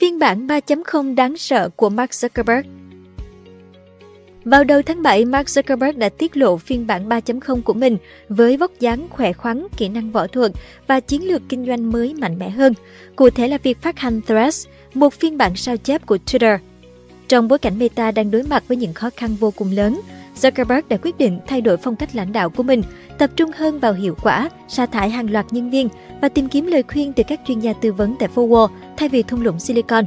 phiên bản 3.0 đáng sợ của Mark Zuckerberg. Vào đầu tháng 7, Mark Zuckerberg đã tiết lộ phiên bản 3.0 của mình với vóc dáng khỏe khoắn, kỹ năng võ thuật và chiến lược kinh doanh mới mạnh mẽ hơn, cụ thể là việc phát hành Threads, một phiên bản sao chép của Twitter. Trong bối cảnh Meta đang đối mặt với những khó khăn vô cùng lớn, Zuckerberg đã quyết định thay đổi phong cách lãnh đạo của mình, tập trung hơn vào hiệu quả, sa thải hàng loạt nhân viên và tìm kiếm lời khuyên từ các chuyên gia tư vấn tại Forward thay vì thung lũng Silicon.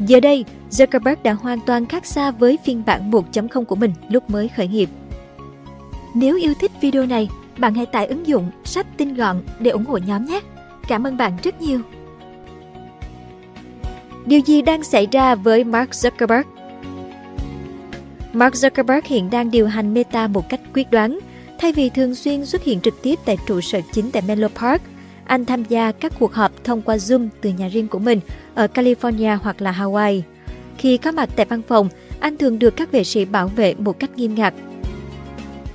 Giờ đây, Zuckerberg đã hoàn toàn khác xa với phiên bản 1.0 của mình lúc mới khởi nghiệp. Nếu yêu thích video này, bạn hãy tải ứng dụng sách tin gọn để ủng hộ nhóm nhé. Cảm ơn bạn rất nhiều. Điều gì đang xảy ra với Mark Zuckerberg? Mark Zuckerberg hiện đang điều hành Meta một cách quyết đoán. Thay vì thường xuyên xuất hiện trực tiếp tại trụ sở chính tại Menlo Park, anh tham gia các cuộc họp thông qua Zoom từ nhà riêng của mình ở California hoặc là Hawaii. Khi có mặt tại văn phòng, anh thường được các vệ sĩ bảo vệ một cách nghiêm ngặt.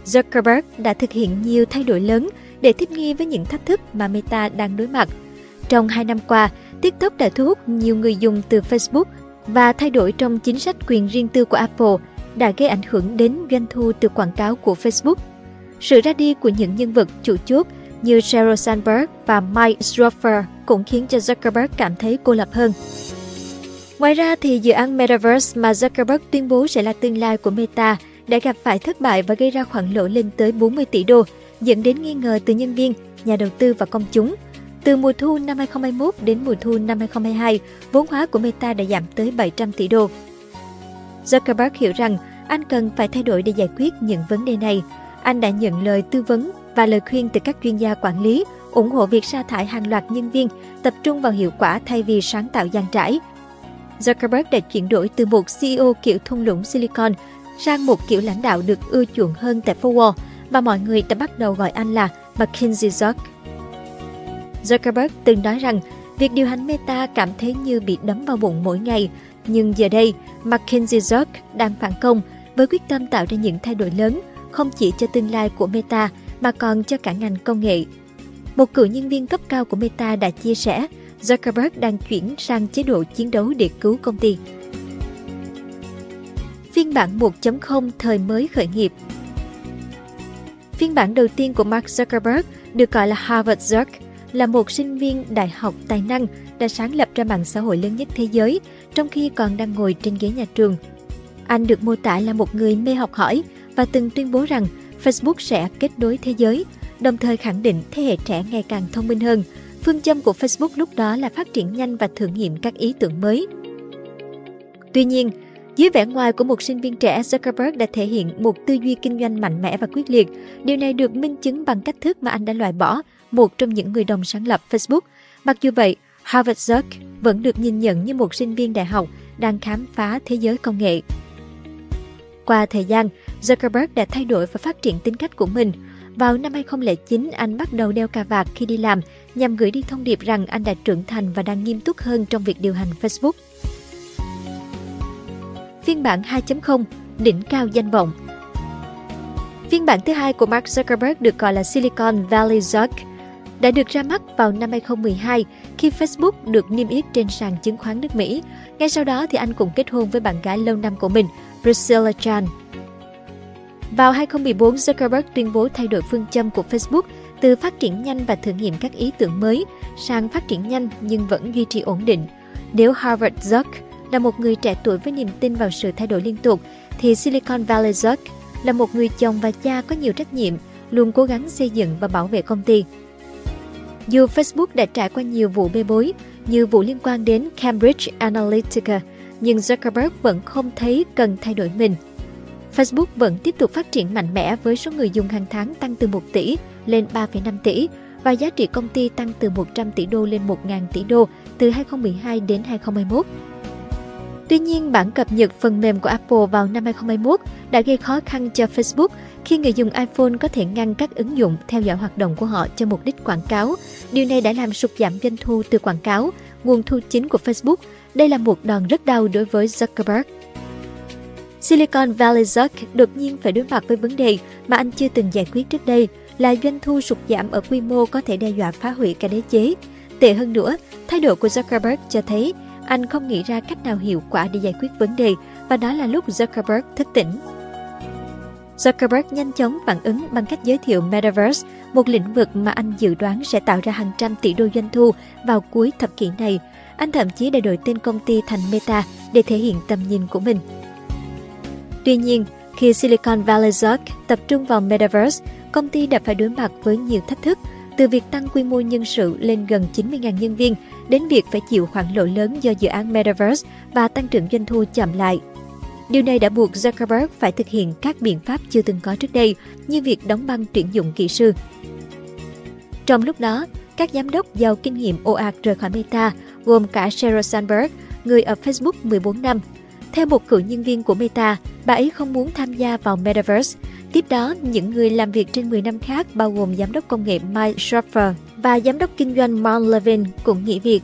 Zuckerberg đã thực hiện nhiều thay đổi lớn để thích nghi với những thách thức mà Meta đang đối mặt. Trong hai năm qua, TikTok đã thu hút nhiều người dùng từ Facebook và thay đổi trong chính sách quyền riêng tư của Apple – đã gây ảnh hưởng đến doanh thu từ quảng cáo của Facebook. Sự ra đi của những nhân vật chủ chốt như Sheryl Sandberg và Mike Strofer cũng khiến cho Zuckerberg cảm thấy cô lập hơn. Ngoài ra thì dự án Metaverse mà Zuckerberg tuyên bố sẽ là tương lai của Meta đã gặp phải thất bại và gây ra khoản lỗ lên tới 40 tỷ đô, dẫn đến nghi ngờ từ nhân viên, nhà đầu tư và công chúng. Từ mùa thu năm 2021 đến mùa thu năm 2022, vốn hóa của Meta đã giảm tới 700 tỷ đô. Zuckerberg hiểu rằng anh cần phải thay đổi để giải quyết những vấn đề này. Anh đã nhận lời tư vấn và lời khuyên từ các chuyên gia quản lý, ủng hộ việc sa thải hàng loạt nhân viên, tập trung vào hiệu quả thay vì sáng tạo dàn trải. Zuckerberg đã chuyển đổi từ một CEO kiểu thung lũng Silicon sang một kiểu lãnh đạo được ưa chuộng hơn tại phố và mọi người đã bắt đầu gọi anh là McKinsey Zuck. Zuckerberg từng nói rằng việc điều hành Meta cảm thấy như bị đấm vào bụng mỗi ngày nhưng giờ đây, Mackenzie Zuck đang phản công với quyết tâm tạo ra những thay đổi lớn không chỉ cho tương lai của Meta mà còn cho cả ngành công nghệ. Một cựu nhân viên cấp cao của Meta đã chia sẻ Zuckerberg đang chuyển sang chế độ chiến đấu để cứu công ty. Phiên bản 1.0 thời mới khởi nghiệp Phiên bản đầu tiên của Mark Zuckerberg được gọi là Harvard Zuck là một sinh viên đại học tài năng đã sáng lập ra mạng xã hội lớn nhất thế giới trong khi còn đang ngồi trên ghế nhà trường. Anh được mô tả là một người mê học hỏi và từng tuyên bố rằng Facebook sẽ kết nối thế giới, đồng thời khẳng định thế hệ trẻ ngày càng thông minh hơn. Phương châm của Facebook lúc đó là phát triển nhanh và thử nghiệm các ý tưởng mới. Tuy nhiên, dưới vẻ ngoài của một sinh viên trẻ, Zuckerberg đã thể hiện một tư duy kinh doanh mạnh mẽ và quyết liệt. Điều này được minh chứng bằng cách thức mà anh đã loại bỏ một trong những người đồng sáng lập Facebook. Mặc dù vậy, Harvard Zuck vẫn được nhìn nhận như một sinh viên đại học đang khám phá thế giới công nghệ. Qua thời gian, Zuckerberg đã thay đổi và phát triển tính cách của mình. Vào năm 2009, anh bắt đầu đeo cà vạt khi đi làm nhằm gửi đi thông điệp rằng anh đã trưởng thành và đang nghiêm túc hơn trong việc điều hành Facebook phiên bản 2.0, đỉnh cao danh vọng. Phiên bản thứ hai của Mark Zuckerberg được gọi là Silicon Valley Zuck đã được ra mắt vào năm 2012 khi Facebook được niêm yết trên sàn chứng khoán nước Mỹ. Ngay sau đó thì anh cũng kết hôn với bạn gái lâu năm của mình, Priscilla Chan. Vào 2014, Zuckerberg tuyên bố thay đổi phương châm của Facebook từ phát triển nhanh và thử nghiệm các ý tưởng mới sang phát triển nhanh nhưng vẫn duy trì ổn định. Nếu Harvard Zuck là một người trẻ tuổi với niềm tin vào sự thay đổi liên tục, thì Silicon Valley Zuck là một người chồng và cha có nhiều trách nhiệm, luôn cố gắng xây dựng và bảo vệ công ty. Dù Facebook đã trải qua nhiều vụ bê bối, như vụ liên quan đến Cambridge Analytica, nhưng Zuckerberg vẫn không thấy cần thay đổi mình. Facebook vẫn tiếp tục phát triển mạnh mẽ với số người dùng hàng tháng tăng từ 1 tỷ lên 3,5 tỷ và giá trị công ty tăng từ 100 tỷ đô lên 1.000 tỷ đô từ 2012 đến 2021. Tuy nhiên, bản cập nhật phần mềm của Apple vào năm 2021 đã gây khó khăn cho Facebook khi người dùng iPhone có thể ngăn các ứng dụng theo dõi hoạt động của họ cho mục đích quảng cáo. Điều này đã làm sụt giảm doanh thu từ quảng cáo, nguồn thu chính của Facebook. Đây là một đòn rất đau đối với Zuckerberg. Silicon Valley Zuck đột nhiên phải đối mặt với vấn đề mà anh chưa từng giải quyết trước đây là doanh thu sụt giảm ở quy mô có thể đe dọa phá hủy cả đế chế. Tệ hơn nữa, thái độ của Zuckerberg cho thấy anh không nghĩ ra cách nào hiệu quả để giải quyết vấn đề và đó là lúc Zuckerberg thức tỉnh. Zuckerberg nhanh chóng phản ứng bằng cách giới thiệu Metaverse, một lĩnh vực mà anh dự đoán sẽ tạo ra hàng trăm tỷ đô doanh thu vào cuối thập kỷ này. Anh thậm chí đã đổi tên công ty thành Meta để thể hiện tầm nhìn của mình. Tuy nhiên, khi Silicon Valley Zork tập trung vào Metaverse, công ty đã phải đối mặt với nhiều thách thức từ việc tăng quy mô nhân sự lên gần 90.000 nhân viên đến việc phải chịu khoản lỗ lớn do dự án Metaverse và tăng trưởng doanh thu chậm lại. Điều này đã buộc Zuckerberg phải thực hiện các biện pháp chưa từng có trước đây, như việc đóng băng tuyển dụng kỹ sư. Trong lúc đó, các giám đốc giàu kinh nghiệm ồ ạt rời khỏi Meta, gồm cả Sheryl Sandberg, người ở Facebook 14 năm, theo một cựu nhân viên của Meta, bà ấy không muốn tham gia vào Metaverse. Tiếp đó, những người làm việc trên 10 năm khác bao gồm giám đốc công nghệ Mike Schaffer và giám đốc kinh doanh Mark Levin cũng nghỉ việc.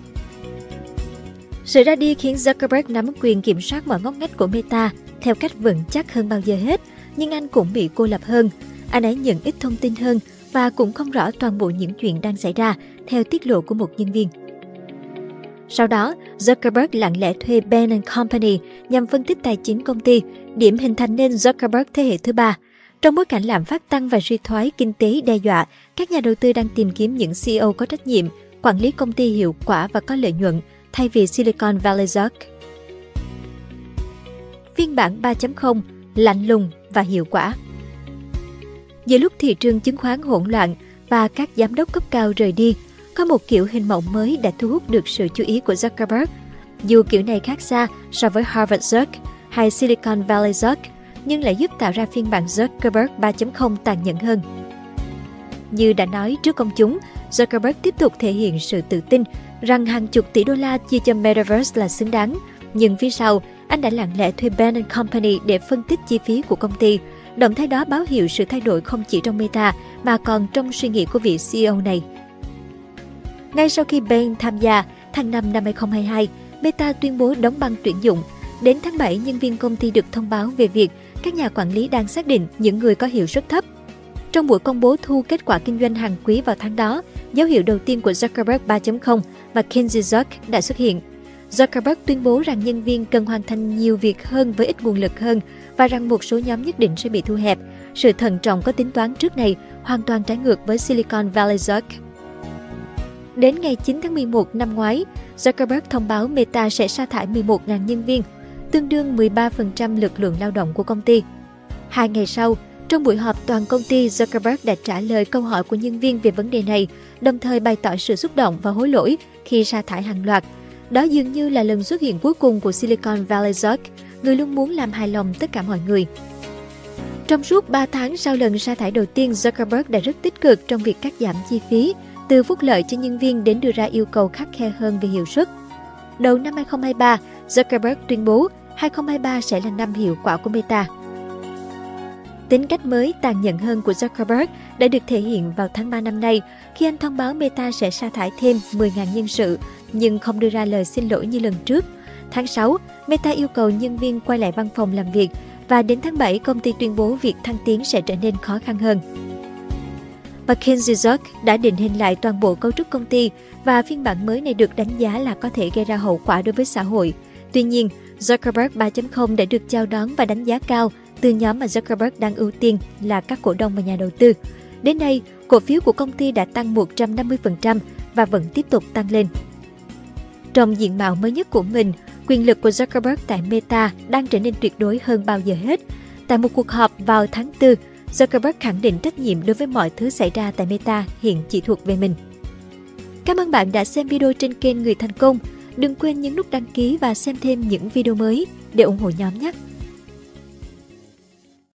Sự ra đi khiến Zuckerberg nắm quyền kiểm soát mọi ngóc ngách của Meta theo cách vững chắc hơn bao giờ hết, nhưng anh cũng bị cô lập hơn. Anh ấy nhận ít thông tin hơn và cũng không rõ toàn bộ những chuyện đang xảy ra, theo tiết lộ của một nhân viên. Sau đó, Zuckerberg lặng lẽ thuê Ben Company nhằm phân tích tài chính công ty, điểm hình thành nên Zuckerberg thế hệ thứ ba. Trong bối cảnh lạm phát tăng và suy thoái kinh tế đe dọa, các nhà đầu tư đang tìm kiếm những CEO có trách nhiệm, quản lý công ty hiệu quả và có lợi nhuận, thay vì Silicon Valley Zuck. Phiên bản 3.0 lạnh lùng và hiệu quả Giữa lúc thị trường chứng khoán hỗn loạn và các giám đốc cấp cao rời đi có một kiểu hình mẫu mới đã thu hút được sự chú ý của Zuckerberg. Dù kiểu này khác xa so với Harvard Zuck hay Silicon Valley Zuck, nhưng lại giúp tạo ra phiên bản Zuckerberg 3.0 tàn nhẫn hơn. Như đã nói trước công chúng, Zuckerberg tiếp tục thể hiện sự tự tin rằng hàng chục tỷ đô la chia cho Metaverse là xứng đáng. Nhưng phía sau, anh đã lặng lẽ thuê Ben Company để phân tích chi phí của công ty. Động thái đó báo hiệu sự thay đổi không chỉ trong Meta mà còn trong suy nghĩ của vị CEO này. Ngay sau khi Bain tham gia, tháng 5 năm 2022, Meta tuyên bố đóng băng tuyển dụng. Đến tháng 7, nhân viên công ty được thông báo về việc các nhà quản lý đang xác định những người có hiệu suất thấp. Trong buổi công bố thu kết quả kinh doanh hàng quý vào tháng đó, dấu hiệu đầu tiên của Zuckerberg 3.0 và Kinsey Zuck đã xuất hiện. Zuckerberg tuyên bố rằng nhân viên cần hoàn thành nhiều việc hơn với ít nguồn lực hơn và rằng một số nhóm nhất định sẽ bị thu hẹp. Sự thận trọng có tính toán trước này hoàn toàn trái ngược với Silicon Valley Zuck. Đến ngày 9 tháng 11 năm ngoái, Zuckerberg thông báo Meta sẽ sa thải 11.000 nhân viên, tương đương 13% lực lượng lao động của công ty. Hai ngày sau, trong buổi họp toàn công ty, Zuckerberg đã trả lời câu hỏi của nhân viên về vấn đề này, đồng thời bày tỏ sự xúc động và hối lỗi khi sa thải hàng loạt. Đó dường như là lần xuất hiện cuối cùng của Silicon Valley Zuck, người luôn muốn làm hài lòng tất cả mọi người. Trong suốt 3 tháng sau lần sa thải đầu tiên, Zuckerberg đã rất tích cực trong việc cắt giảm chi phí, từ phúc lợi cho nhân viên đến đưa ra yêu cầu khắc khe hơn về hiệu suất. Đầu năm 2023, Zuckerberg tuyên bố 2023 sẽ là năm hiệu quả của Meta. Tính cách mới tàn nhẫn hơn của Zuckerberg đã được thể hiện vào tháng 3 năm nay khi anh thông báo Meta sẽ sa thải thêm 10.000 nhân sự nhưng không đưa ra lời xin lỗi như lần trước. Tháng 6, Meta yêu cầu nhân viên quay lại văn phòng làm việc và đến tháng 7 công ty tuyên bố việc thăng tiến sẽ trở nên khó khăn hơn. Mackenzie Zuck đã định hình lại toàn bộ cấu trúc công ty và phiên bản mới này được đánh giá là có thể gây ra hậu quả đối với xã hội. Tuy nhiên, Zuckerberg 3.0 đã được chào đón và đánh giá cao từ nhóm mà Zuckerberg đang ưu tiên là các cổ đông và nhà đầu tư. Đến nay, cổ phiếu của công ty đã tăng 150% và vẫn tiếp tục tăng lên. Trong diện mạo mới nhất của mình, quyền lực của Zuckerberg tại Meta đang trở nên tuyệt đối hơn bao giờ hết. Tại một cuộc họp vào tháng 4, Zuckerberg khẳng định trách nhiệm đối với mọi thứ xảy ra tại Meta hiện chỉ thuộc về mình. Cảm ơn bạn đã xem video trên kênh Người Thành Công. Đừng quên nhấn nút đăng ký và xem thêm những video mới để ủng hộ nhóm nhé!